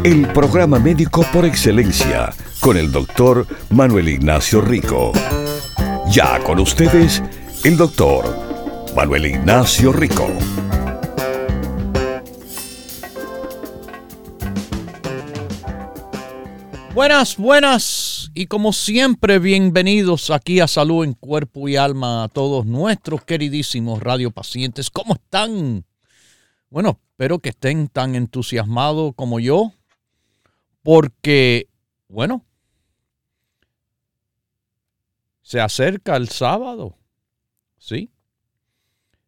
El programa médico por excelencia con el doctor Manuel Ignacio Rico. Ya con ustedes, el doctor Manuel Ignacio Rico. Buenas, buenas y como siempre bienvenidos aquí a Salud en Cuerpo y Alma a todos nuestros queridísimos radiopacientes. ¿Cómo están? Bueno, espero que estén tan entusiasmados como yo porque, bueno, se acerca el sábado, ¿sí?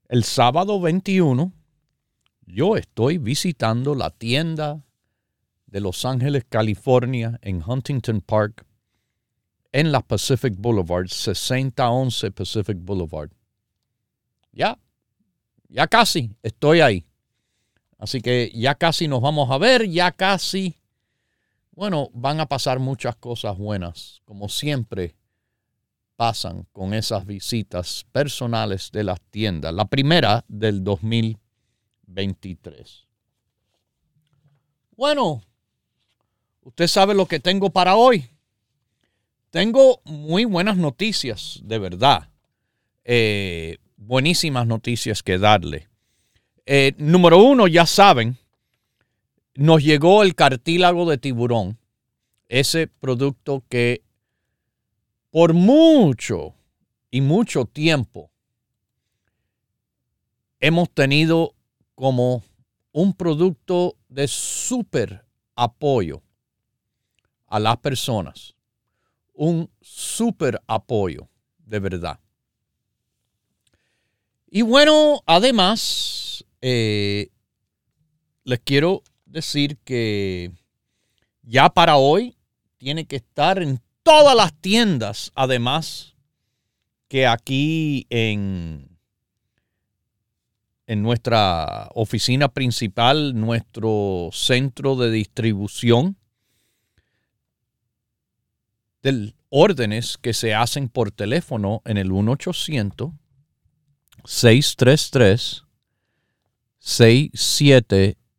El sábado 21 yo estoy visitando la tienda de Los Ángeles, California, en Huntington Park, en la Pacific Boulevard, 6011 Pacific Boulevard. Ya, ya casi estoy ahí. Así que ya casi nos vamos a ver, ya casi, bueno, van a pasar muchas cosas buenas, como siempre pasan con esas visitas personales de las tiendas. La primera del 2023. Bueno, usted sabe lo que tengo para hoy. Tengo muy buenas noticias, de verdad. Eh, buenísimas noticias que darle. Eh, número uno, ya saben, nos llegó el cartílago de tiburón, ese producto que por mucho y mucho tiempo hemos tenido como un producto de súper apoyo a las personas. Un súper apoyo, de verdad. Y bueno, además, eh, les quiero decir que ya para hoy tiene que estar en todas las tiendas, además, que aquí en, en nuestra oficina principal, nuestro centro de distribución de órdenes que se hacen por teléfono en el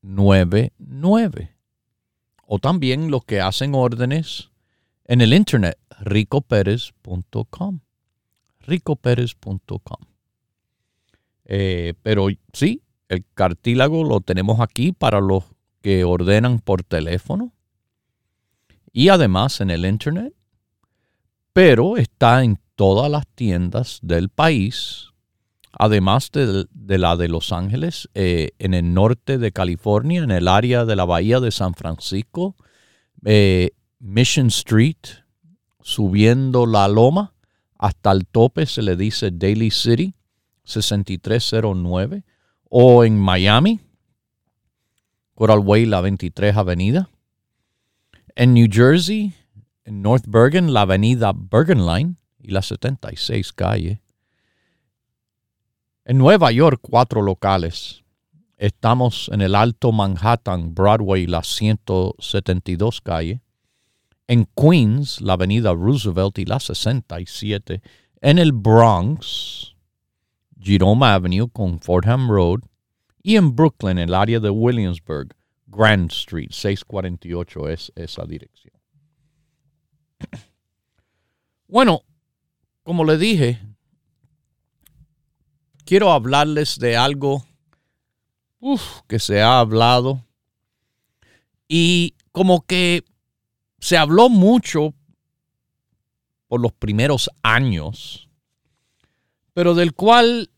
1-800-633-6799. O también los que hacen órdenes en el internet, ricoperez.com. ricoperez.com. Eh, pero sí, el cartílago lo tenemos aquí para los que ordenan por teléfono y además en el internet, pero está en todas las tiendas del país, además de, la de Los Ángeles, eh, en el norte de California, en el área de la bahía de San Francisco, eh, Mission Street, subiendo la loma hasta el tope, se le dice Daily City, 6309, o en Miami, Coral Way, la 23 Avenida. En New Jersey, en North Bergen, la avenida Bergen Line y la 76 calle. En Nueva York, cuatro locales. Estamos en el Alto Manhattan, Broadway, la 172 calle en Queens, la avenida Roosevelt y la 67, en el Bronx, Jerome Avenue con Fordham Road, y en Brooklyn, el área de Williamsburg, Grand Street, 648 es esa dirección. Bueno, como le dije, quiero hablarles de algo que se ha hablado y como que se habló mucho por los primeros años, pero del cual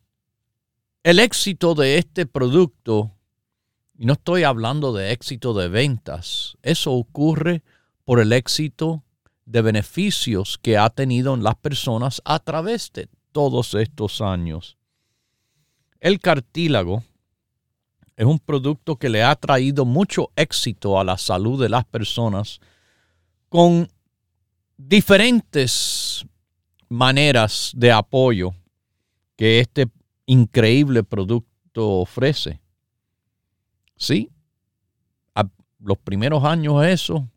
el éxito de este producto, y no estoy hablando de éxito de ventas, eso ocurre por el éxito de beneficios que ha tenido en las personas a través de todos estos años. El cartílago es un producto que le ha traído mucho éxito a la salud de las personas con diferentes maneras de apoyo que este increíble producto ofrece. Sí, a los primeros años eso,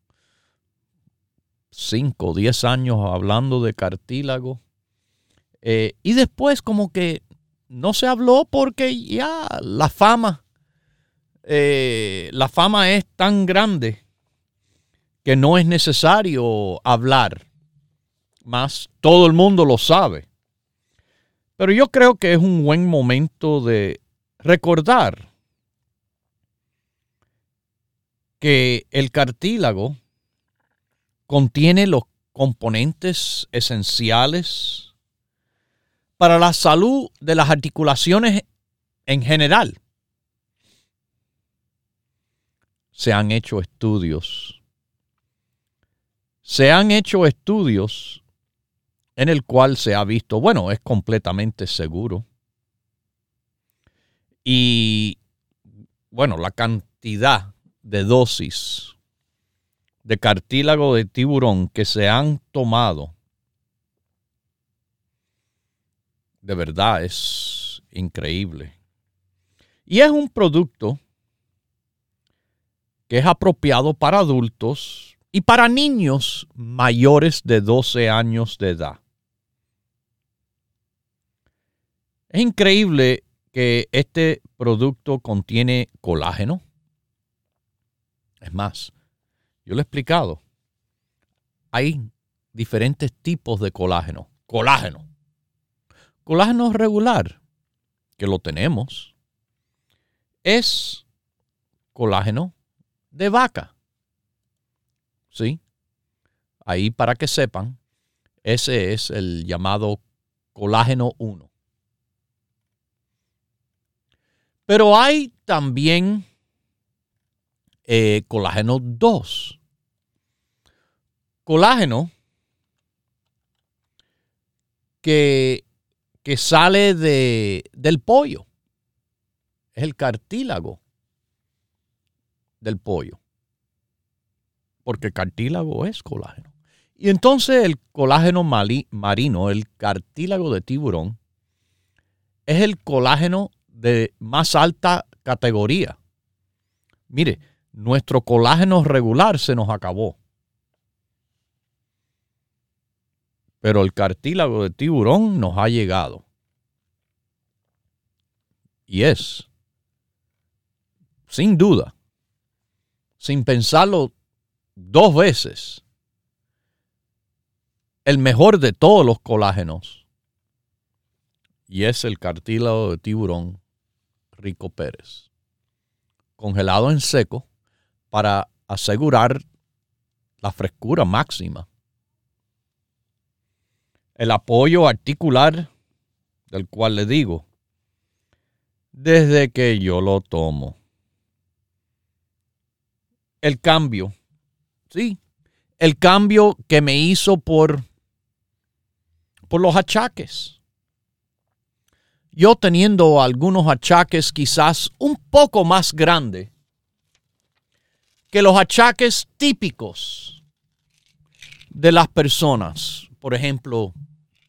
5 o 10 años hablando de cartílago, eh, y después como que no se habló porque ya la fama, eh, la fama es tan grande que no es necesario hablar. Más todo el mundo lo sabe. Pero yo creo que es un buen momento de recordar que el cartílago contiene los componentes esenciales para la salud de las articulaciones en general. Se han hecho estudios. Se han hecho estudios en el cual se ha visto, bueno, es completamente seguro. Y bueno, la cantidad de dosis de cartílago de tiburón que se han tomado, de verdad es increíble. Y es un producto que es apropiado para adultos y para niños mayores de 12 años de edad. Es increíble que este producto contiene colágeno. Es más, yo lo he explicado. Hay diferentes tipos de colágeno. Colágeno. Colágeno regular, que lo tenemos, es colágeno de vaca. ¿Sí? Ahí para que sepan, ese es el llamado colágeno 1. Pero hay también eh, colágeno 2. Colágeno que, que sale de, del pollo. Es el cartílago del pollo. Porque cartílago es colágeno. Y entonces el colágeno marino, el cartílago de tiburón, es el colágeno de más alta categoría. Mire, nuestro colágeno regular se nos acabó. Pero el cartílago de tiburón nos ha llegado. Y es, sin duda, sin pensarlo dos veces, el mejor de todos los colágenos. Y es el cartílago de tiburón Rico Pérez. Congelado en seco para asegurar la frescura máxima. El apoyo articular del cual le digo, desde que yo lo tomo. El cambio, sí, el cambio que me hizo por, por los achaques yo teniendo algunos achaques quizás un poco más grandes que los achaques típicos de las personas, por ejemplo,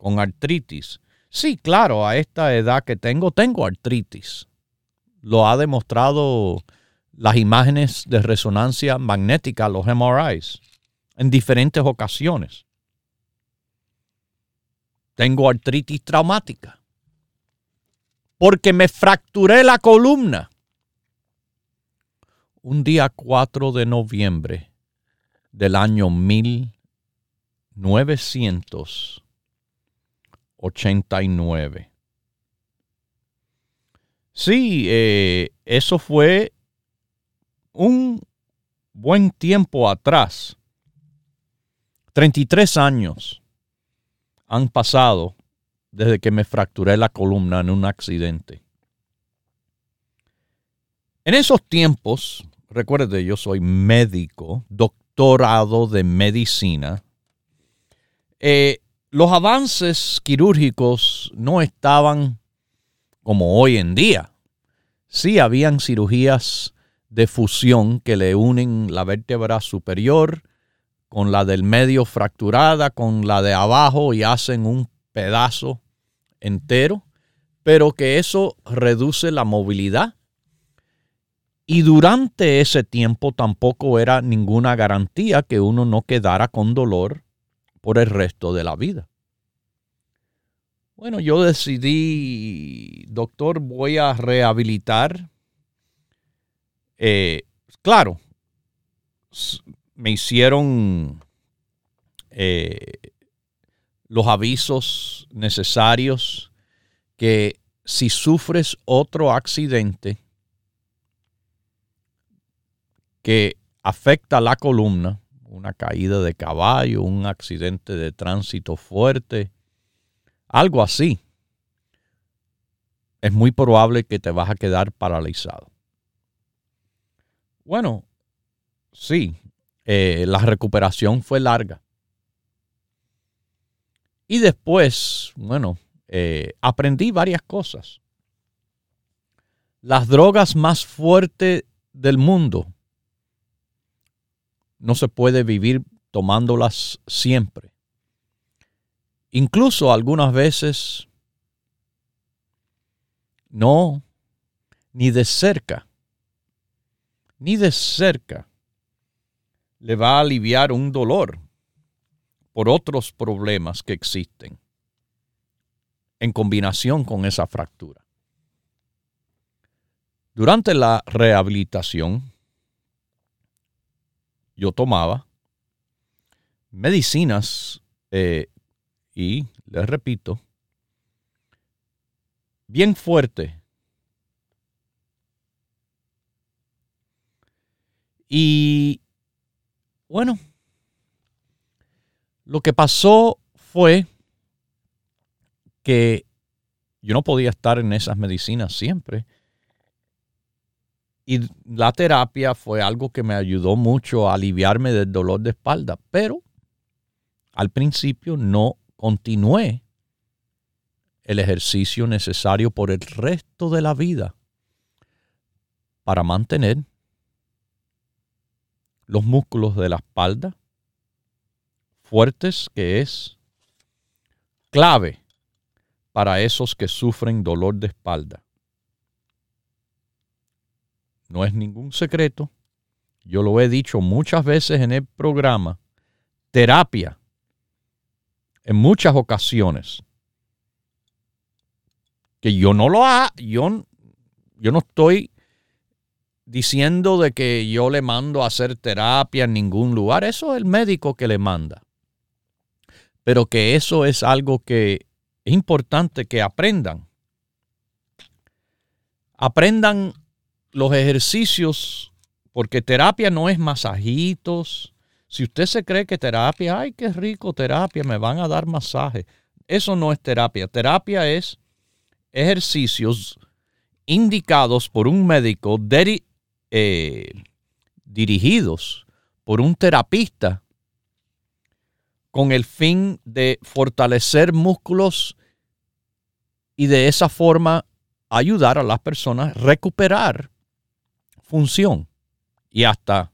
con artritis. Sí, claro, a esta edad que tengo, tengo artritis. Lo ha demostrado las imágenes de resonancia magnética, los MRIs, en diferentes ocasiones. Tengo artritis traumática porque me fracturé la columna. Un día 4 de noviembre del año 1989. Sí, eh, eso fue un buen tiempo atrás. 33 años han pasado desde que me fracturé la columna en un accidente. En esos tiempos, recuerde, yo soy médico, doctorado de medicina. Eh, los avances quirúrgicos no estaban como hoy en día. Sí habían cirugías de fusión que le unen la vértebra superior con la del medio fracturada, con la de abajo y hacen un pedazo entero, pero que eso reduce la movilidad. Y durante ese tiempo tampoco era ninguna garantía que uno no quedara con dolor por el resto de la vida. Bueno, yo decidí, doctor, voy a rehabilitar. Eh, claro, me hicieron eh, los avisos necesarios que si sufres otro accidente que afecta la columna, una caída de caballo, un accidente de tránsito fuerte, algo así, es muy probable que te vas a quedar paralizado. Bueno, sí, eh, la recuperación fue larga. Y después, bueno, eh, aprendí varias cosas. Las drogas más fuertes del mundo no se puede vivir tomándolas siempre. Incluso algunas veces no, ni de cerca, ni de cerca le va a aliviar un dolor por otros problemas que existen en combinación con esa fractura. Durante la rehabilitación, yo tomaba medicinas eh, y, les repito, bien fuerte. Y bueno, lo que pasó fue que yo no podía estar en esas medicinas siempre. Y la terapia fue algo que me ayudó mucho a aliviarme del dolor de espalda, pero al principio no continué el ejercicio necesario por el resto de la vida para mantener los músculos de la espalda fuertes, que es clave para esos que sufren dolor de espalda. No es ningún secreto, yo lo he dicho muchas veces en el programa, terapia, en muchas ocasiones, que yo no lo hago, yo, yo no estoy diciendo de que yo le mando a hacer terapia en ningún lugar, eso es el médico que le manda. Pero que eso es algo que es importante que aprendan. Aprendan los ejercicios, porque terapia no es masajitos. Si usted se cree que terapia, ay, qué rico terapia, me van a dar masaje. Eso no es terapia. Terapia es ejercicios indicados por un médico eh, dirigidos por un terapista con el fin de fortalecer músculos y de esa forma ayudar a las personas a recuperar función y hasta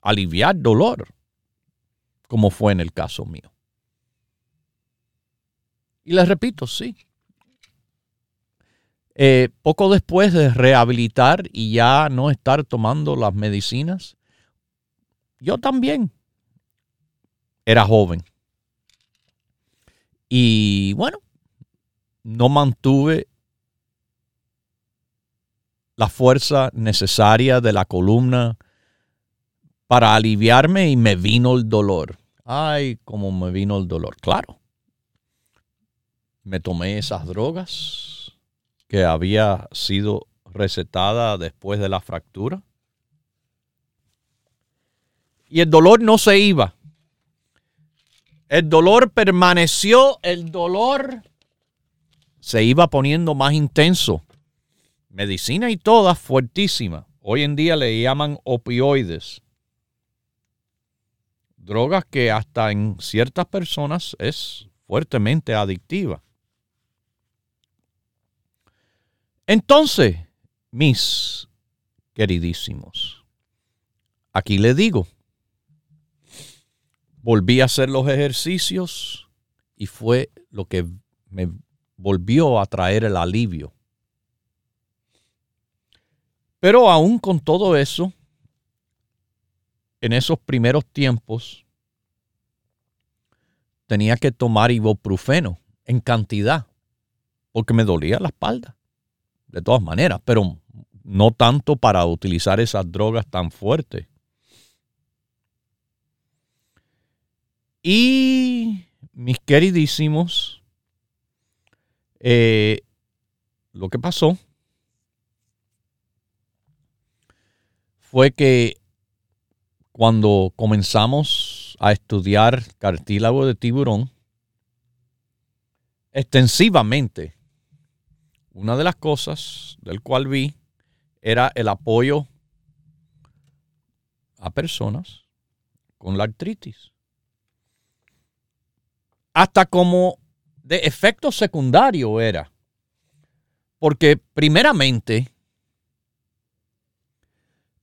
aliviar dolor, como fue en el caso mío. Y les repito, sí. Eh, poco después de rehabilitar y ya no estar tomando las medicinas, yo también era joven. Y bueno, no mantuve la fuerza necesaria de la columna para aliviarme y me vino el dolor. Ay, cómo me vino el dolor. Claro. Me tomé esas drogas que había sido recetada después de la fractura. Y el dolor no se iba. El dolor permaneció, el dolor se iba poniendo más intenso. Medicina y todas fuertísima. Hoy en día le llaman opioides. Drogas que hasta en ciertas personas es fuertemente adictiva. Entonces, mis queridísimos, aquí le digo, volví a hacer los ejercicios y fue lo que me volvió a traer el alivio. Pero aún con todo eso, en esos primeros tiempos, tenía que tomar ibuprofeno en cantidad, porque me dolía la espalda, de todas maneras, pero no tanto para utilizar esas drogas tan fuertes. Y mis queridísimos, eh, lo que pasó fue que cuando comenzamos a estudiar cartílago de tiburón, extensivamente, una de las cosas del cual vi era el apoyo a personas con la artritis. Hasta como de efecto secundario era. Porque primeramente,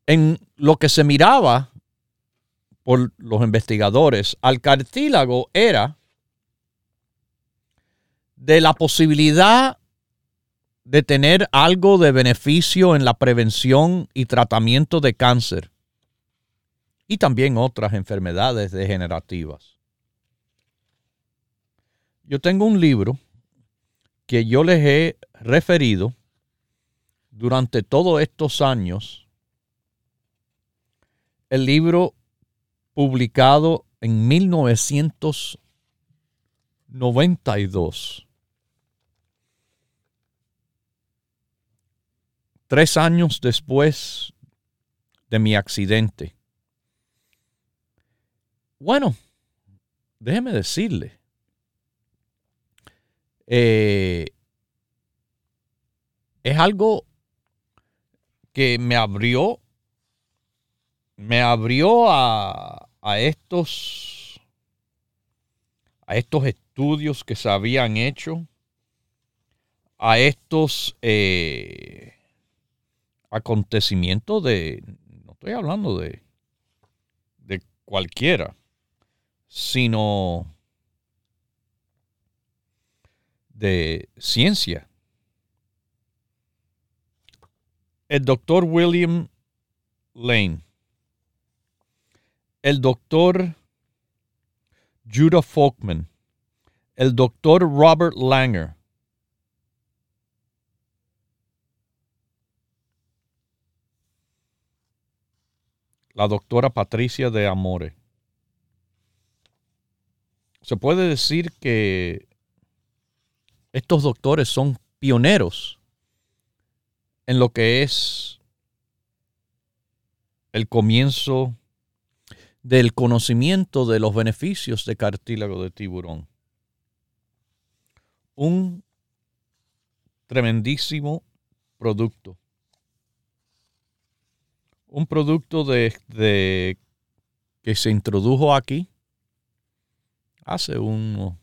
en lo que se miraba por los investigadores al cartílago era de la posibilidad de tener algo de beneficio en la prevención y tratamiento de cáncer y también otras enfermedades degenerativas. Yo tengo un libro que yo les he referido durante todos estos años. El libro publicado en 1992. Tres años después de mi accidente. Bueno, déjeme decirle, eh, es algo que me abrió me abrió a, estos a estos estudios que se habían hecho, a estos eh, acontecimientos de, no estoy hablando de, de cualquiera, sino de ciencia. El doctor William Lane el doctor Judah Folkman, el doctor Robert Langer, la doctora Patricia de Amore. Se puede decir que estos doctores son pioneros en lo que es el comienzo del conocimiento de los beneficios de cartílago de tiburón. Un tremendísimo producto. Un producto de, que se introdujo aquí hace unos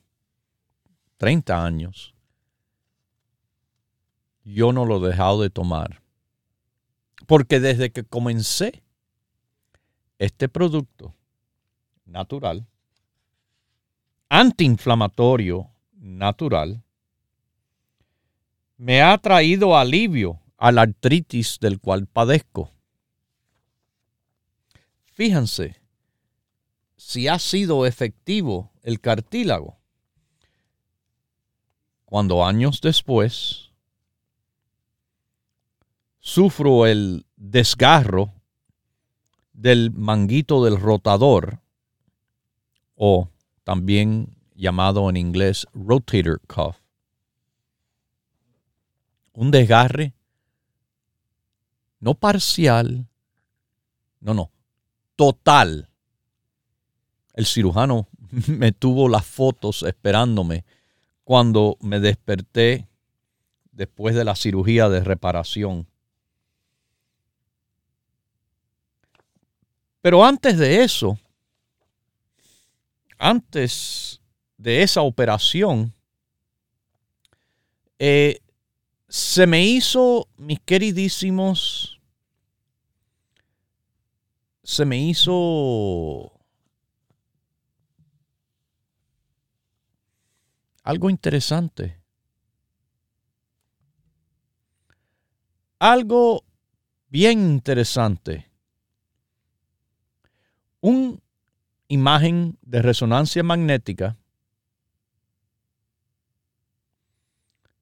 30 años. Yo no lo he dejado de tomar. Porque desde que comencé este producto natural, antiinflamatorio natural, me ha traído alivio a la artritis del cual padezco. Fíjense si ha sido efectivo el cartílago. Cuando años después sufro el desgarro del manguito del rotador, o también llamado en inglés rotator cuff. Un desgarre no parcial, no, no, total. El cirujano me tuvo las fotos esperándome cuando me desperté después de la cirugía de reparación Pero antes de eso, antes de esa operación, eh, se me hizo, mis queridísimos, se me hizo algo interesante. Algo bien interesante. Una imagen de resonancia magnética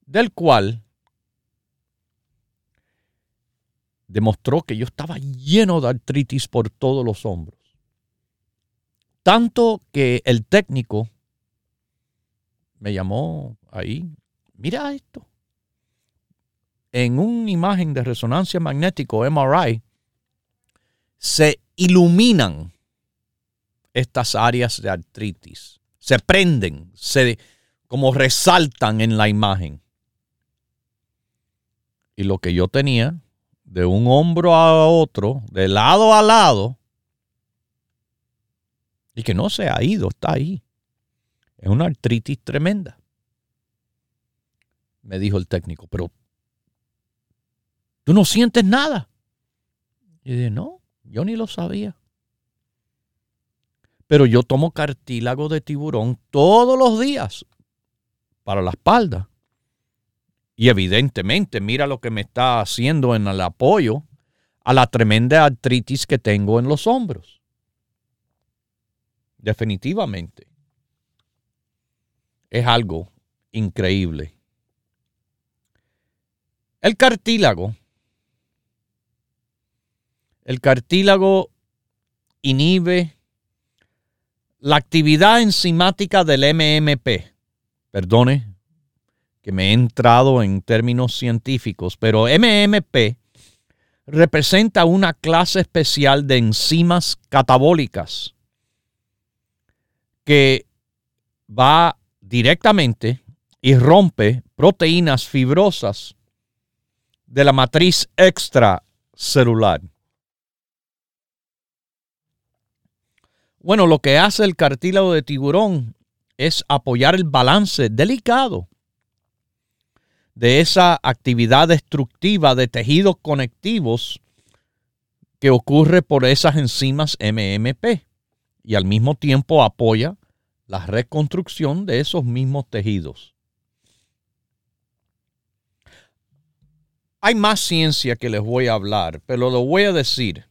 del cual demostró que yo estaba lleno de artritis por todos los hombros. Tanto que el técnico me llamó ahí, mira esto. En una imagen de resonancia magnética MRI se iluminan estas áreas de artritis, se prenden, se como resaltan en la imagen. Y lo que yo tenía, de un hombro a otro, de lado a lado, y que no se ha ido, está ahí. Es una artritis tremenda. Me dijo el técnico, pero tú no sientes nada. Y dije, no, yo ni lo sabía. Pero yo tomo cartílago de tiburón todos los días para la espalda. Y evidentemente, mira lo que me está haciendo en el apoyo a la tremenda artritis que tengo en los hombros. Definitivamente. Es algo increíble. El cartílago. El cartílago inhibe la actividad enzimática del MMP. Perdone que me he entrado en términos científicos, pero MMP representa una clase especial de enzimas catabólicas que va directamente y rompe proteínas fibrosas de la matriz extracelular. Bueno, lo que hace el cartílago de tiburón es apoyar el balance delicado de esa actividad destructiva de tejidos conectivos que ocurre por esas enzimas MMP y al mismo tiempo apoya la reconstrucción de esos mismos tejidos. Hay más ciencia que les voy a hablar, pero lo voy a decir.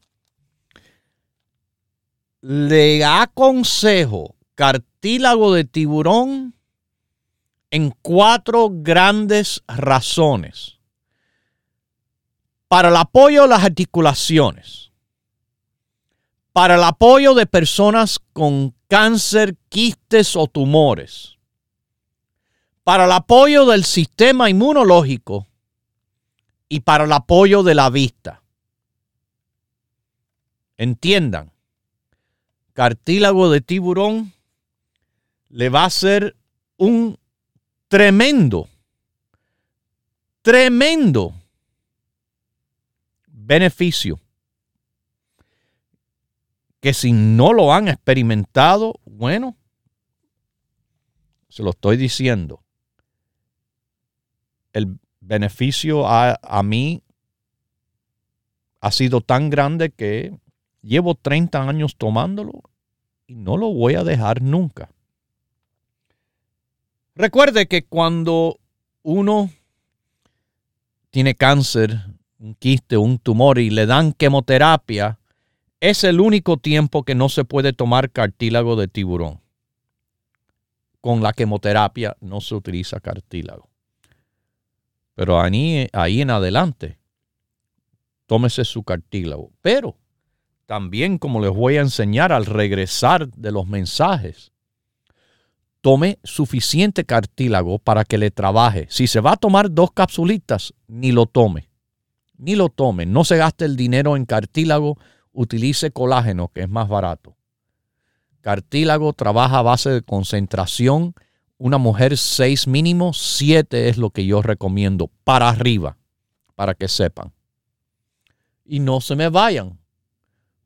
Le aconsejo cartílago de tiburón en cuatro grandes razones. Para el apoyo a las articulaciones, para el apoyo de personas con cáncer, quistes o tumores, para el apoyo del sistema inmunológico y para el apoyo de la vista. Entiendan, cartílago de tiburón le va a ser un tremendo, tremendo beneficio que si no lo han experimentado, bueno, se lo estoy diciendo. El beneficio a, a mí ha sido tan grande que llevo 30 años tomándolo y no lo voy a dejar nunca. Recuerde que cuando uno tiene cáncer, un quiste, un tumor y le dan quimioterapia, es el único tiempo que no se puede tomar cartílago de tiburón. Con la quimioterapia no se utiliza cartílago. Pero ahí, ahí en adelante, tómese su cartílago. Pero también, como les voy a enseñar al regresar de los mensajes, tome suficiente cartílago para que le trabaje. Si se va a tomar dos capsulitas, ni lo tome. Ni lo tome. No se gaste el dinero en cartílago. Utilice colágeno, que es más barato. Cartílago trabaja a base de concentración. Una mujer seis mínimo, siete es lo que yo recomiendo para arriba, para que sepan. Y no se me vayan,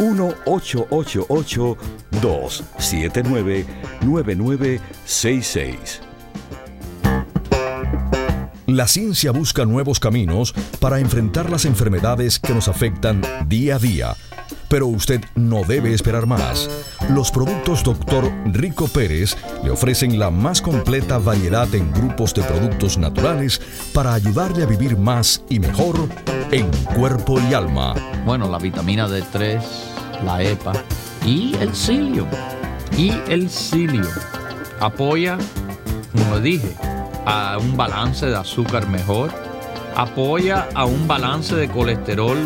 1-888-279-9966. La ciencia busca nuevos caminos para enfrentar las enfermedades que nos afectan día a día. Pero usted no debe esperar más. Los productos Dr. Rico Pérez le ofrecen la más completa variedad en grupos de productos naturales para ayudarle a vivir más y mejor en cuerpo y alma. Bueno, la vitamina D3, la EPA y el psyllium. Y el psyllium apoya, como dije, a un balance de azúcar mejor, apoya a un balance de colesterol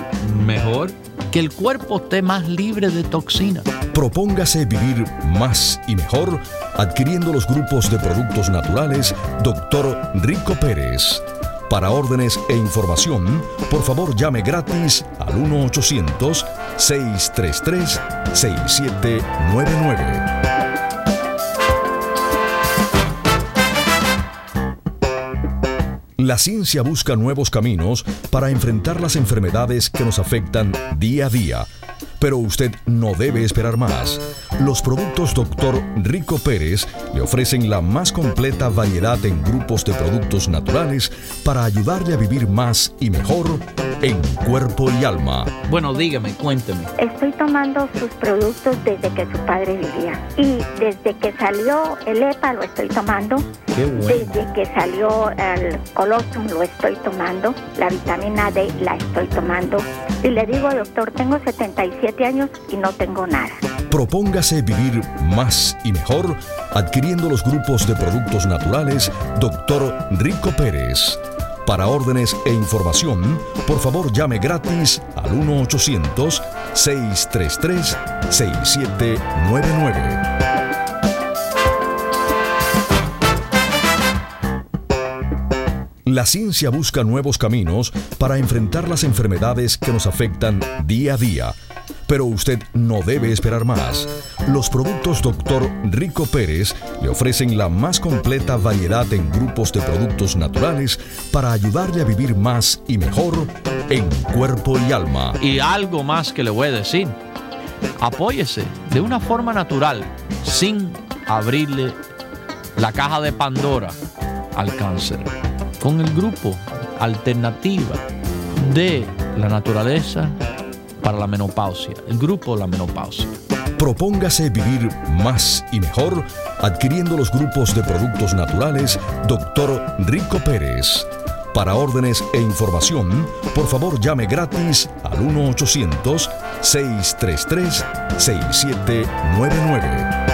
mejor, que el cuerpo esté más libre de toxinas. Propóngase vivir más y mejor adquiriendo los grupos de productos naturales Dr. Rico Pérez. Para órdenes e información, por favor llame gratis al 1-800-633-6799. La ciencia busca nuevos caminos para enfrentar las enfermedades que nos afectan día a día. Pero usted no debe esperar más. Los productos Dr. Rico Pérez le ofrecen la más completa variedad en grupos de productos naturales para ayudarle a vivir más y mejor en cuerpo y alma. Bueno, dígame, cuénteme. Estoy tomando sus productos desde que su padre vivía. Y desde que salió el EPA lo estoy tomando. Qué bueno. Desde que salió el colostrum lo estoy tomando. La vitamina D la estoy tomando. Y le digo, doctor, tengo 77 años y no tengo nada. Propóngase vivir más y mejor adquiriendo los grupos de productos naturales Dr. Rico Pérez. Para órdenes e información, por favor llame gratis al 1-800-633-6799. La ciencia busca nuevos caminos para enfrentar las enfermedades que nos afectan día a día. Pero usted no debe esperar más. Los productos Dr. Rico Pérez le ofrecen la más completa variedad en grupos de productos naturales para ayudarle a vivir más y mejor en cuerpo y alma. Y algo más que le voy a decir. Apóyese de una forma natural, sin abrirle la caja de Pandora al cáncer. Con el grupo Alternativa de la Naturaleza para la Menopausia. El grupo La Menopausia. Propóngase vivir más y mejor adquiriendo los grupos de productos naturales Dr. Rico Pérez. Para órdenes e información, por favor llame gratis al 1-800-633-6799.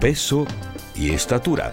peso y estatura.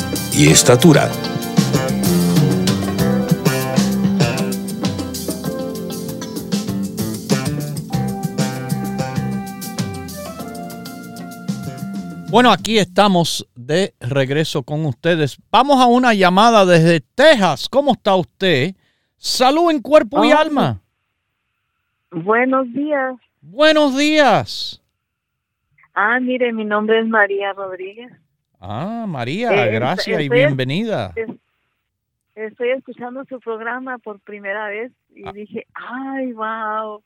y estatura. Bueno, aquí estamos de regreso con ustedes. Vamos a una llamada desde Texas. ¿Cómo está usted? Salud en cuerpo y Oh. alma. Buenos días. Buenos días. Ah, mire, mi nombre es María Rodríguez. Ah, María, Eh, gracias y bienvenida. Es- Estoy escuchando su programa por primera vez y Ah. dije, ay, wow.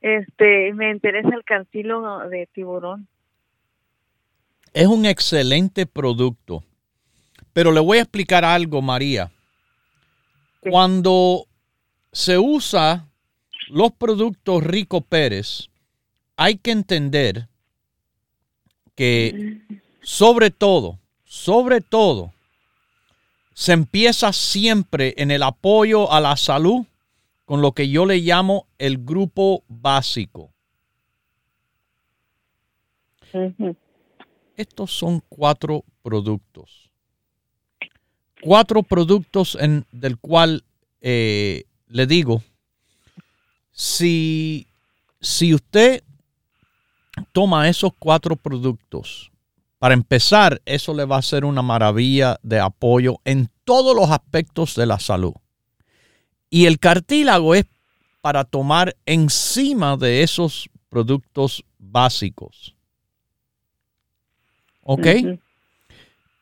Este, me interesa el cartílago de tiburón. Es un excelente producto. Pero le voy a explicar algo, María. Sí. Cuando se usa los productos Rico Pérez, hay que entender que sobre todo, sobre todo, se empieza siempre en el apoyo a la salud con lo que yo le llamo el grupo básico. Estos son cuatro productos. Cuatro productos en, del cual eh, le digo, si, si usted toma esos cuatro productos, para empezar, eso le va a ser una maravilla de apoyo en todos los aspectos de la salud. Y el cartílago es para tomar encima de esos productos básicos. ¿Ok?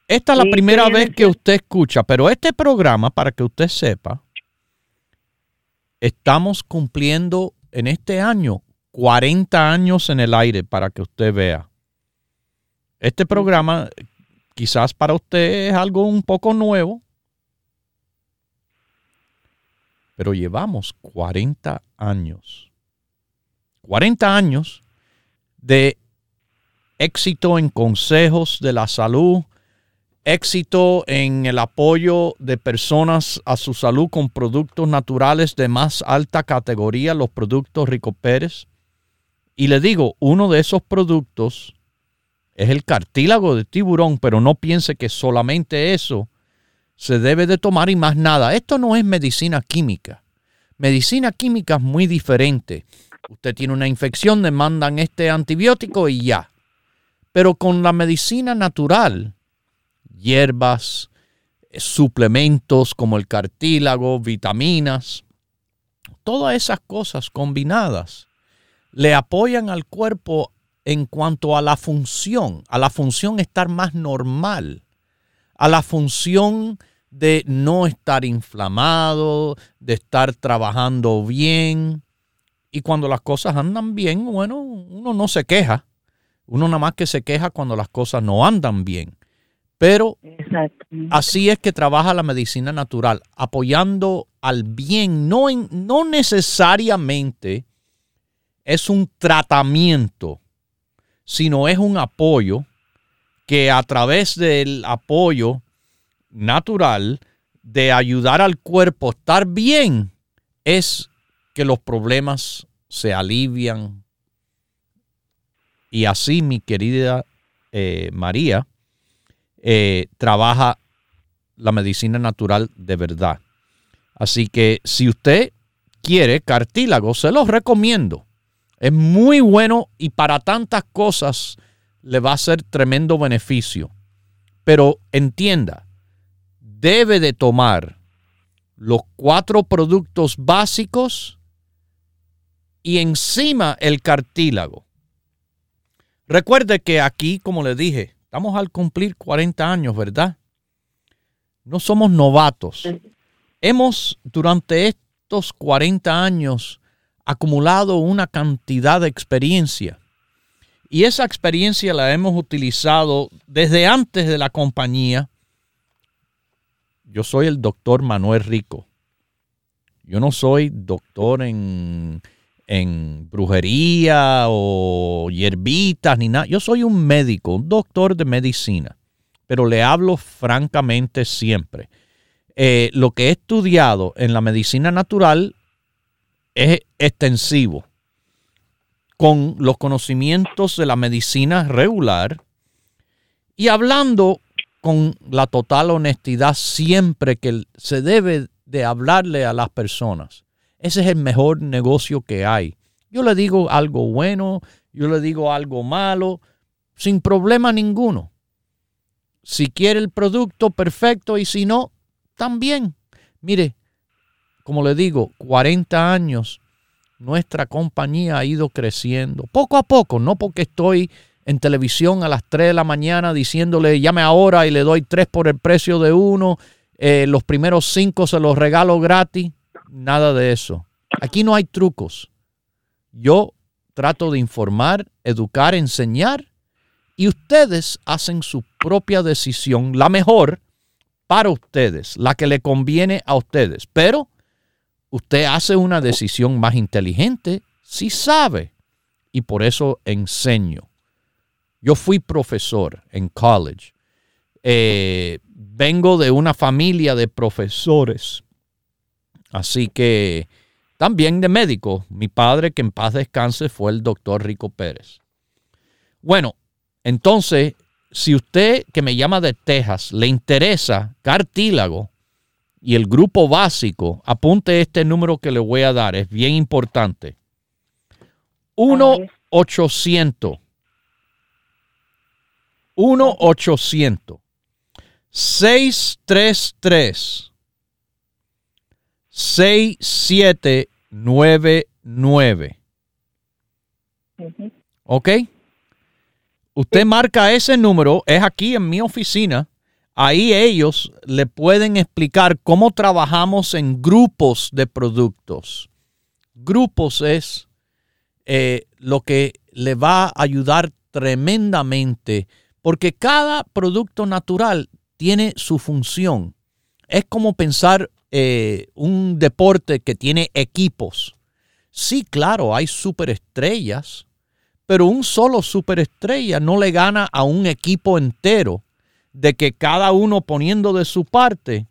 Esta es la Sí, primera vez que usted escucha, pero este programa, para que usted sepa, estamos cumpliendo en este año 40 años en el aire para que usted vea. Este programa quizás para usted es algo un poco nuevo, pero llevamos 40 años. 40 años de éxito en consejos de la salud, éxito en el apoyo de personas a su salud con productos naturales de más alta categoría, los productos Rico Pérez. Y le digo, uno de esos productos es el cartílago de tiburón, pero no piense que solamente eso se debe de tomar y más nada. Esto no es medicina química. Medicina química es muy diferente. Usted tiene una infección, le mandan este antibiótico y ya. Pero con la medicina natural, hierbas, eh, suplementos como el cartílago, vitaminas, todas esas cosas combinadas le apoyan al cuerpo en cuanto a la función, a la función estar más normal, a la función de no estar inflamado, de estar trabajando bien. Y cuando las cosas andan bien, bueno, uno no se queja. Uno nada más que se queja cuando las cosas no andan bien. Pero así es que trabaja la medicina natural, apoyando al bien, no, en- no necesariamente es un tratamiento, sino es un apoyo que a través del apoyo natural de ayudar al cuerpo a estar bien, es que los problemas se alivian. Y así, mi querida eh, María, eh, trabaja la medicina natural de verdad. Así que si usted quiere cartílago, se los recomiendo. Es muy bueno y para tantas cosas le va a ser tremendo beneficio. Pero entienda, debe de tomar los cuatro productos básicos y encima el cartílago. Recuerde que aquí, como le dije, estamos al cumplir 40 años, ¿verdad? No somos novatos. Hemos durante estos 40 años acumulado una cantidad de experiencia. Y esa experiencia la hemos utilizado desde antes de la compañía yo soy el doctor Manuel Rico. Yo no soy doctor en, en brujería o hierbitas ni nada. Yo soy un médico, un doctor de medicina, pero le hablo francamente siempre. Eh, lo que he estudiado en la medicina natural es extensivo. Con los conocimientos de la medicina regular y hablando con la total honestidad siempre que se debe de hablarle a las personas. Ese es el mejor negocio que hay. Yo le digo algo bueno, yo le digo algo malo, sin problema ninguno. Si quiere el producto, perfecto, y si no, también. Mire, como le digo, 40 años, nuestra compañía ha ido creciendo, poco a poco, no porque estoy en televisión a las 3 de la mañana diciéndole llame ahora y le doy 3 por el precio de uno, eh, los primeros 5 se los regalo gratis, nada de eso. Aquí no hay trucos. Yo trato de informar, educar, enseñar y ustedes hacen su propia decisión, la mejor para ustedes, la que le conviene a ustedes. Pero usted hace una decisión más inteligente si sabe y por eso enseño. Yo fui profesor en college. Eh, vengo de una familia de profesores. Así que también de médico. Mi padre, que en paz descanse, fue el doctor Rico Pérez. Bueno, entonces, si usted que me llama de Texas le interesa cartílago y el grupo básico, apunte este número que le voy a dar, es bien importante. 1 800 1 800 633 6799. ¿Ok? Usted marca ese número, es aquí en mi oficina. Ahí ellos le pueden explicar cómo trabajamos en grupos de productos. Grupos es eh, lo que le va a ayudar tremendamente porque cada producto natural tiene su función. Es como pensar eh, un deporte que tiene equipos. Sí, claro, hay superestrellas, pero un solo superestrella no le gana a un equipo entero de que cada uno poniendo de su parte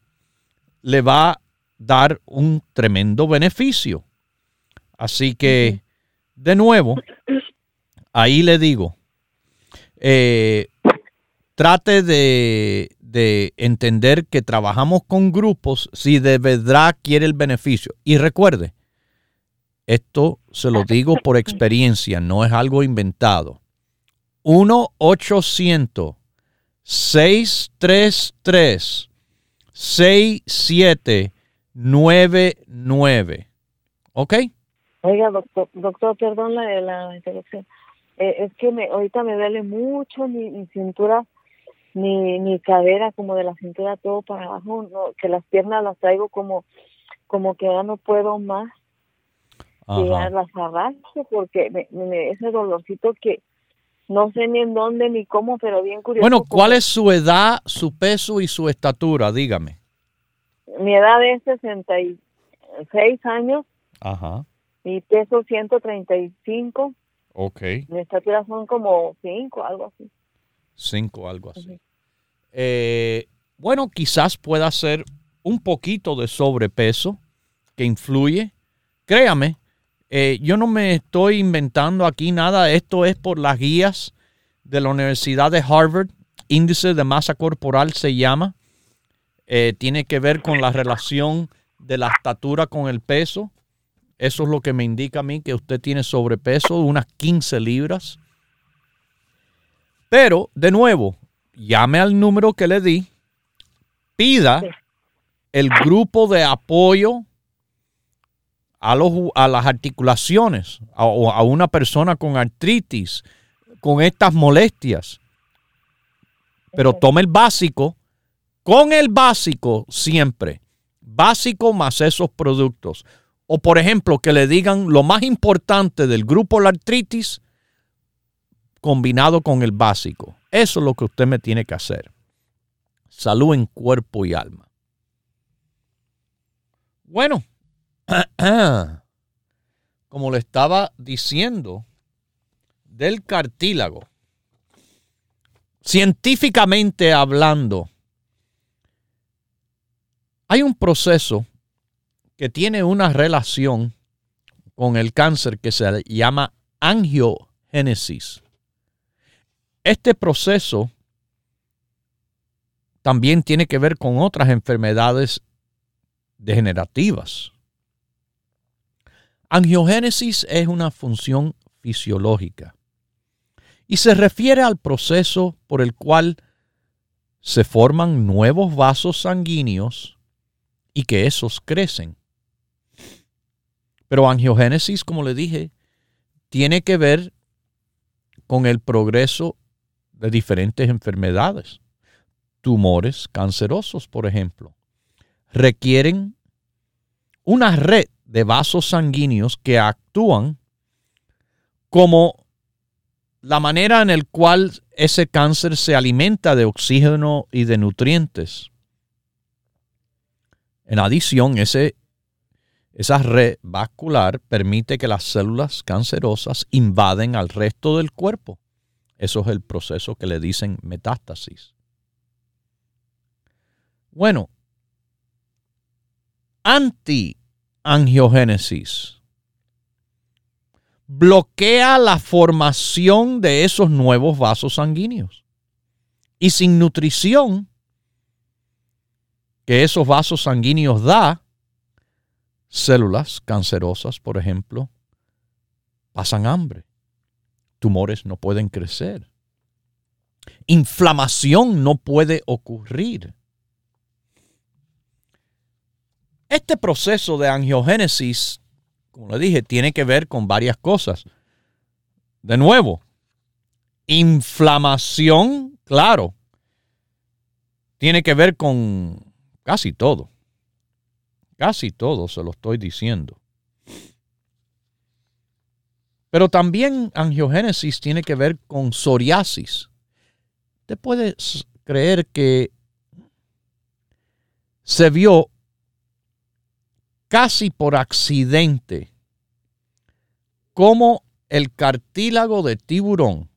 le va a dar un tremendo beneficio. Así que, de nuevo, ahí le digo, eh, trate de, entender que trabajamos con grupos si de verdad quiere el beneficio. Y recuerde, esto se lo digo por experiencia, no es algo inventado. 1-800-633-6799. ¿Ok? Oiga, doctor, doctor perdón la, la interrupción. Eh, es que me, ahorita me duele mucho mi cintura mi, mi cadera como de la cintura todo para abajo, no, que las piernas las traigo como, como que ya no puedo más. Y ya las arrastro porque me, ese dolorcito que no sé ni en dónde ni cómo, pero bien curioso. Bueno, ¿cuál es su edad, su peso y su estatura? Dígame. Mi edad es 66 años. Ajá. Mi peso 135. Ok. Mi estatura son como 5, algo así. 5, algo así. Eh, bueno, quizás pueda ser un poquito de sobrepeso que influye. Créame, eh, yo no me estoy inventando aquí nada. Esto es por las guías de la Universidad de Harvard. Índice de masa corporal se llama. Eh, tiene que ver con la relación de la estatura con el peso. Eso es lo que me indica a mí que usted tiene sobrepeso, unas 15 libras. Pero, de nuevo, llame al número que le di, pida el grupo de apoyo a, los, a las articulaciones, o a, una persona con artritis, con estas molestias. Pero tome el básico, con el básico siempre, básico más esos productos. O por ejemplo, que le digan lo más importante del grupo la artritis combinado con el básico. Eso es lo que usted me tiene que hacer. Salud en cuerpo y alma. Bueno, como le estaba diciendo, del cartílago, científicamente hablando, hay un proceso que tiene una relación con el cáncer que se llama angiogénesis. Este proceso también tiene que ver con otras enfermedades degenerativas. Angiogénesis es una función fisiológica y se refiere al proceso por el cual se forman nuevos vasos sanguíneos y que esos crecen. Pero angiogénesis, como le dije, tiene que ver con el progreso de diferentes enfermedades. Tumores cancerosos, por ejemplo, requieren una red de vasos sanguíneos que actúan como la manera en la cual ese cáncer se alimenta de oxígeno y de nutrientes. En adición, ese, esa red vascular permite que las células cancerosas invaden al resto del cuerpo. Eso es el proceso que le dicen metástasis. Bueno, antiangiogénesis bloquea la formación de esos nuevos vasos sanguíneos. Y sin nutrición que esos vasos sanguíneos da, células cancerosas, por ejemplo, pasan hambre. Tumores no pueden crecer. Inflamación no puede ocurrir. Este proceso de angiogénesis, como le dije, tiene que ver con varias cosas. De nuevo, inflamación, claro, tiene que ver con casi todo. Casi todo se lo estoy diciendo. Pero también angiogénesis tiene que ver con psoriasis. Usted puede creer que se vio casi por accidente cómo el cartílago de tiburón,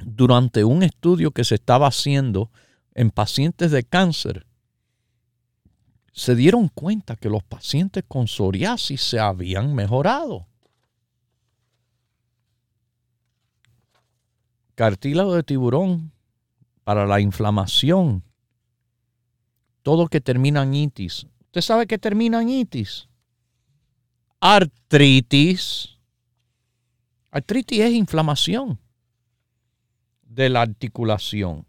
durante un estudio que se estaba haciendo en pacientes de cáncer, se dieron cuenta que los pacientes con psoriasis se habían mejorado. Cartílago de tiburón para la inflamación, todo que termina en itis, ¿Usted sabe que termina en itis? Artritis. Artritis es inflamación de la articulación.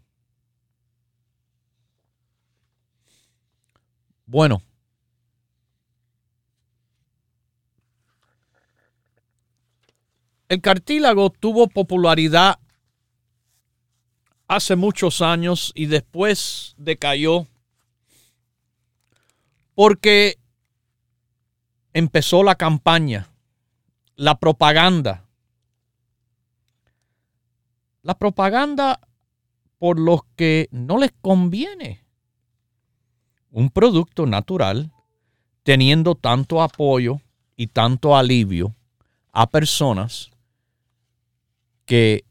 Bueno, el cartílago tuvo popularidad hace muchos años y después decayó porque empezó la campaña, la propaganda. La propaganda por los que no les conviene un producto natural teniendo tanto apoyo y tanto alivio a personas que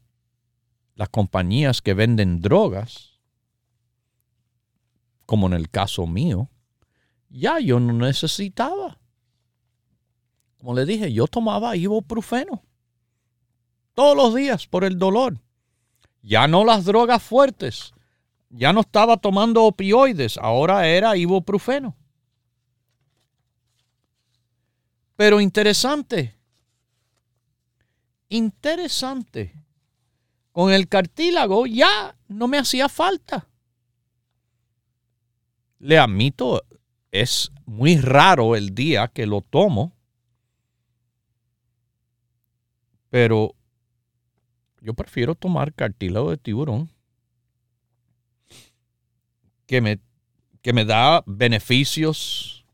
las compañías que venden drogas, como en el caso mío, ya yo no necesitaba. Como le dije, yo tomaba ibuprofeno todos los días por el dolor. Ya no las drogas fuertes. Ya no estaba tomando opioides, ahora era ibuprofeno. Pero interesante, interesante. Con el cartílago ya no me hacía falta. Le admito, es muy raro el día que lo tomo, pero yo prefiero tomar cartílago de tiburón que me, que me da beneficios,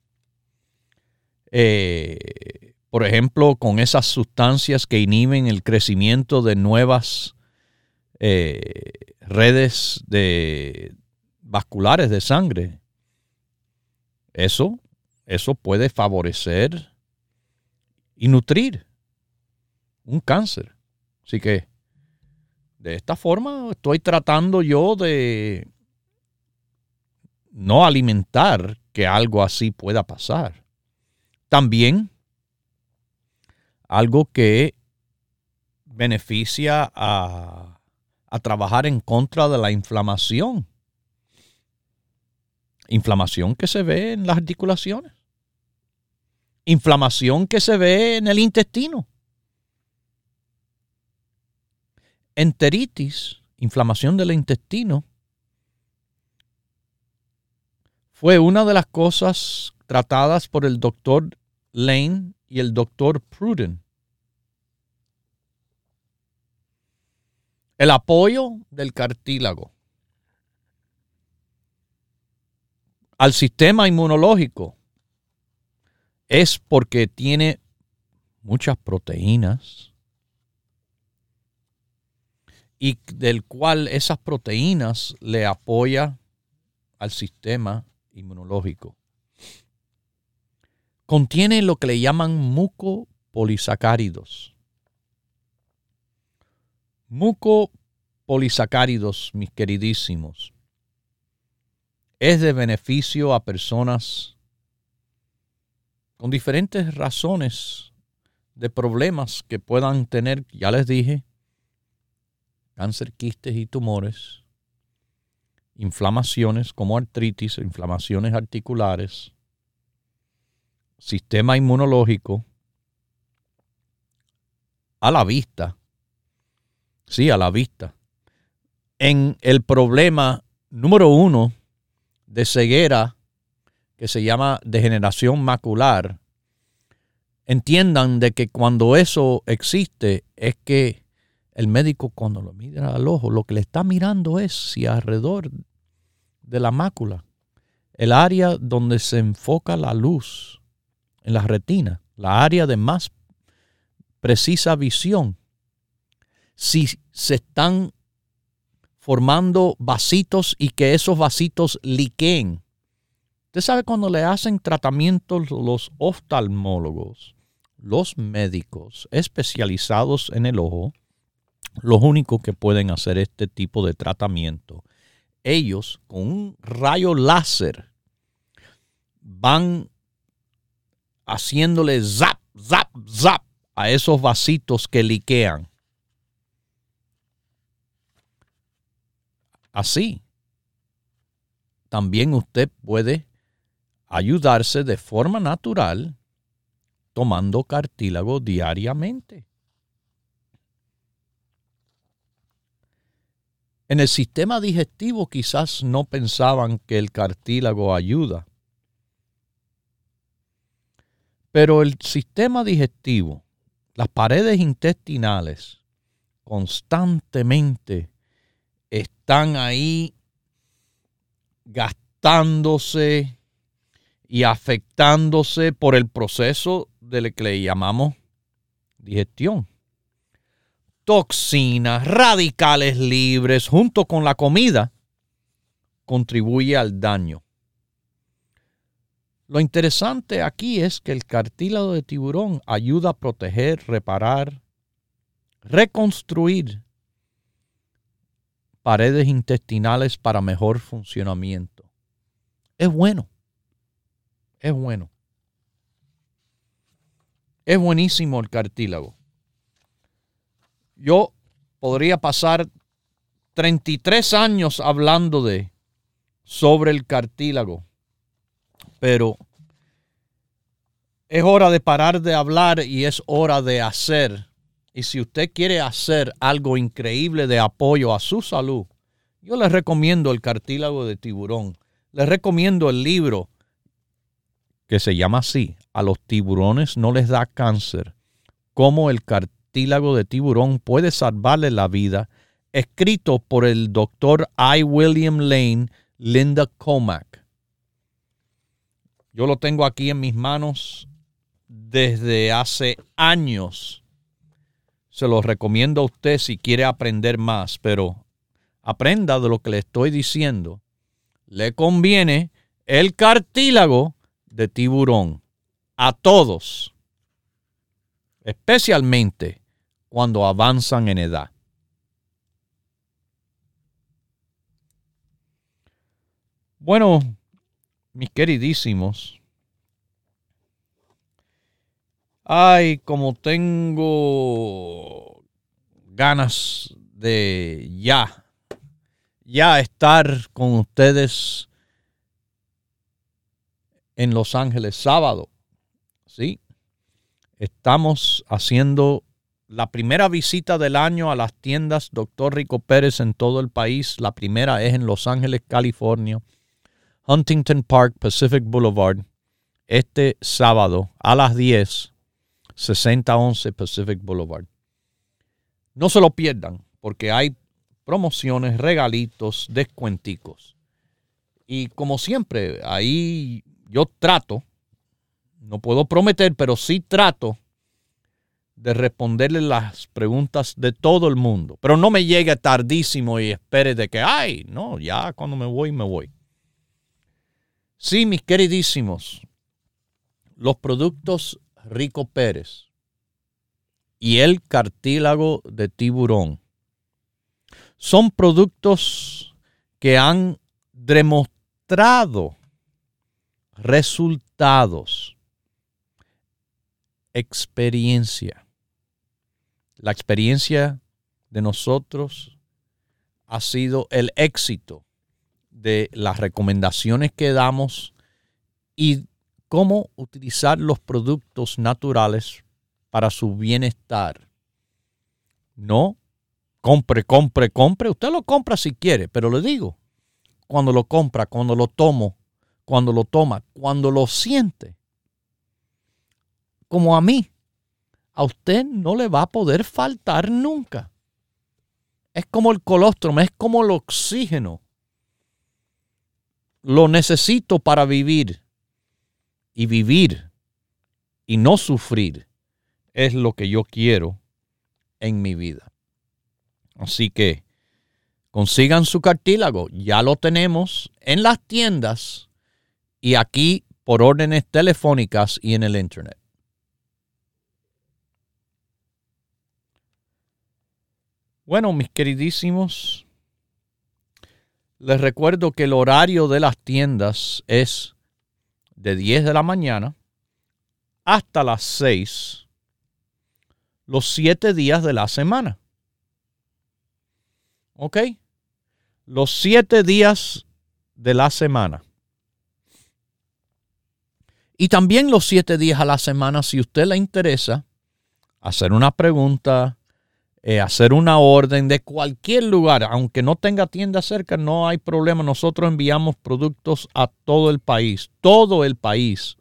eh, por ejemplo, con esas sustancias que inhiben el crecimiento de nuevas eh, redes de vasculares de sangre eso eso puede favorecer y nutrir un cáncer. Así que de esta forma estoy tratando yo de no alimentar que algo así pueda pasar. También algo que beneficia a, a trabajar en contra de la inflamación. Inflamación que se ve en las articulaciones. Inflamación que se ve en el intestino. Enteritis, inflamación del intestino, fue una de las cosas tratadas por el doctor Lane y el doctor Pruden. El apoyo del cartílago al sistema inmunológico es porque tiene muchas proteínas y del cual esas proteínas le apoya al sistema inmunológico. Contiene lo que le llaman mucopolisacáridos. Mucopolisacáridos, mis queridísimos, es de beneficio a personas con diferentes razones de problemas que puedan tener, ya les dije, cáncer, quistes y tumores, inflamaciones como artritis, inflamaciones articulares, sistema inmunológico, a la vista, sí, a la vista. En el problema número uno de ceguera que se llama degeneración macular, entiendan de que cuando eso existe es que el médico cuando lo mira al ojo, lo que le está mirando es si alrededor de la mácula, el área donde se enfoca la luz en la retina, la área de más precisa visión, si se están formando vasitos y que esos vasitos liqueen. Usted sabe cuando le hacen tratamientos los oftalmólogos, los médicos especializados en el ojo, los únicos que pueden hacer este tipo de tratamiento. Ellos con un rayo láser van haciéndole zap, zap, zap a esos vasitos que liquean. Así, también usted puede ayudarse de forma natural tomando cartílago diariamente. En el sistema digestivo quizás no pensaban que el cartílago ayuda. Pero el sistema digestivo, las paredes intestinales, constantemente están ahí gastándose y afectándose por el proceso del que le llamamos digestión toxinas, radicales libres, junto con la comida, contribuye al daño. Lo interesante aquí es que el cartílago de tiburón ayuda a proteger, reparar, reconstruir paredes intestinales para mejor funcionamiento. Es bueno. Es bueno. Es buenísimo el cartílago. Yo podría pasar 33 años hablando de sobre el cartílago, pero es hora de parar de hablar y es hora de hacer. Y si usted quiere hacer algo increíble de apoyo a su salud, yo les recomiendo el cartílago de tiburón. Les recomiendo el libro que se llama así, A los tiburones no les da cáncer, como el cartílago de tiburón puede salvarle la vida, escrito por el doctor I. William Lane, Linda Comack. Yo lo tengo aquí en mis manos desde hace años. Se lo recomiendo a usted si quiere aprender más, pero aprenda de lo que le estoy diciendo. Le conviene el cartílago de tiburón a todos, especialmente cuando avanzan en edad. Bueno, mis queridísimos, ay, como tengo ganas de ya, ya estar con ustedes en Los Ángeles sábado. Sí, estamos haciendo la primera visita del año a las tiendas Dr. Rico Pérez en todo el país. La primera es en Los Ángeles, California, Huntington Park, Pacific Boulevard, este sábado a las 10, 6011 Pacific Boulevard. No se lo pierdan porque hay promociones, regalitos, descuenticos. Y como siempre, ahí yo trato, no puedo prometer, pero sí trato de responderle las preguntas de todo el mundo. Pero no me llegue tardísimo y espere de que, ay, no, ya cuando me voy, me voy. Sí, mis queridísimos, los productos Rico Pérez y el cartílago de tiburón son productos que han demostrado resultados, experiencia. La experiencia de nosotros ha sido el éxito de las recomendaciones que damos y cómo utilizar los productos naturales para su bienestar. No, compre, compre, compre. Usted lo compra si quiere, pero le digo, cuando lo compra, cuando lo tomo, cuando lo toma, cuando lo siente, como a mí, a usted no le va a poder faltar nunca. Es como el colostrum, es como el oxígeno. Lo necesito para vivir. Y vivir y no sufrir es lo que yo quiero en mi vida. Así que consigan su cartílago. Ya lo tenemos en las tiendas y aquí por órdenes telefónicas y en el Internet. Bueno, mis queridísimos, les recuerdo que el horario de las tiendas es de 10 de la mañana hasta las 6, los 7 días de la semana. ¿Ok? Los 7 días de la semana. Y también los siete días a la semana, si usted le interesa hacer una pregunta, eh, hacer una orden de cualquier lugar, aunque no tenga tienda cerca, no hay problema. Nosotros enviamos productos a todo el país, todo el país.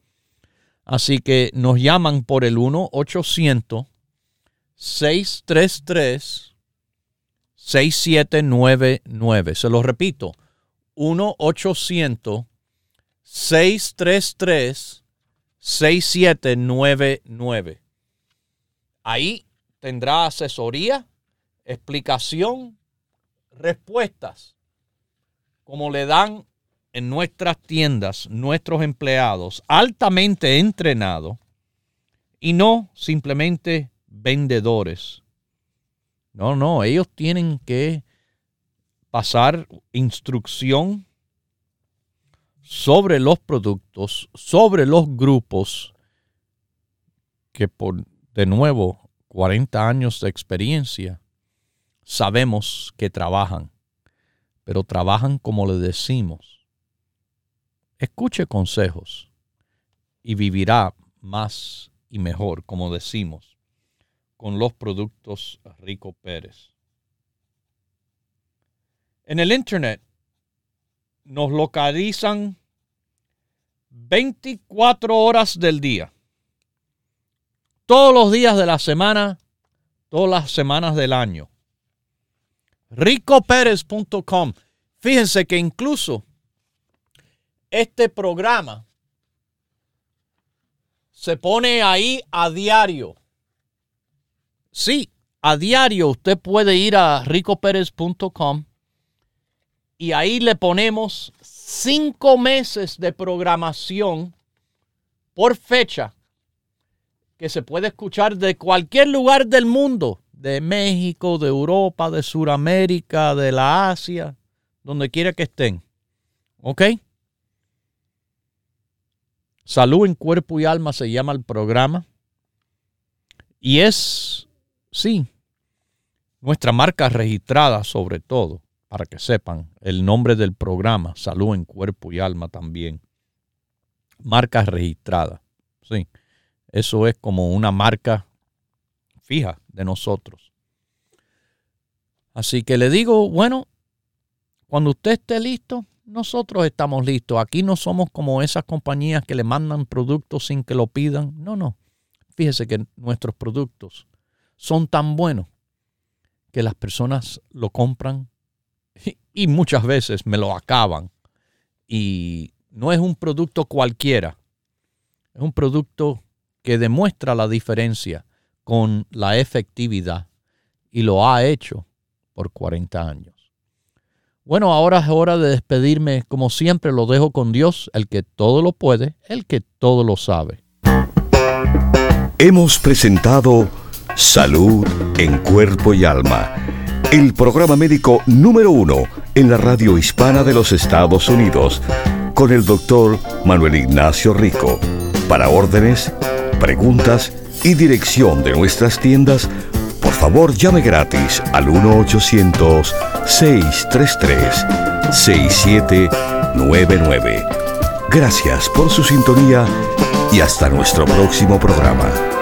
Así que nos llaman por el 1-800-633-6799. Se lo repito, 1-800-633-6799. 6799. Ahí tendrá asesoría, explicación, respuestas, como le dan en nuestras tiendas nuestros empleados altamente entrenados y no simplemente vendedores. No, no, ellos tienen que pasar instrucción sobre los productos, sobre los grupos que por de nuevo 40 años de experiencia sabemos que trabajan, pero trabajan como le decimos. Escuche consejos y vivirá más y mejor, como decimos, con los productos Rico Pérez. En el Internet nos localizan 24 horas del día. Todos los días de la semana, todas las semanas del año. ricopérez.com. Fíjense que incluso este programa se pone ahí a diario. Sí, a diario usted puede ir a ricopérez.com y ahí le ponemos cinco meses de programación por fecha que se puede escuchar de cualquier lugar del mundo, de México, de Europa, de Sudamérica, de la Asia, donde quiera que estén. ¿Ok? Salud en cuerpo y alma se llama el programa. Y es, sí, nuestra marca registrada sobre todo, para que sepan el nombre del programa, Salud en cuerpo y alma también. Marca registrada, sí. Eso es como una marca fija de nosotros. Así que le digo, bueno, cuando usted esté listo, nosotros estamos listos. Aquí no somos como esas compañías que le mandan productos sin que lo pidan. No, no. Fíjese que nuestros productos son tan buenos que las personas lo compran y muchas veces me lo acaban. Y no es un producto cualquiera. Es un producto que demuestra la diferencia con la efectividad y lo ha hecho por 40 años. Bueno, ahora es hora de despedirme. Como siempre, lo dejo con Dios, el que todo lo puede, el que todo lo sabe. Hemos presentado Salud en Cuerpo y Alma, el programa médico número uno en la radio hispana de los Estados Unidos, con el doctor Manuel Ignacio Rico. Para órdenes, preguntas y dirección de nuestras tiendas, por favor llame gratis al 1-800-633-6799. Gracias por su sintonía y hasta nuestro próximo programa.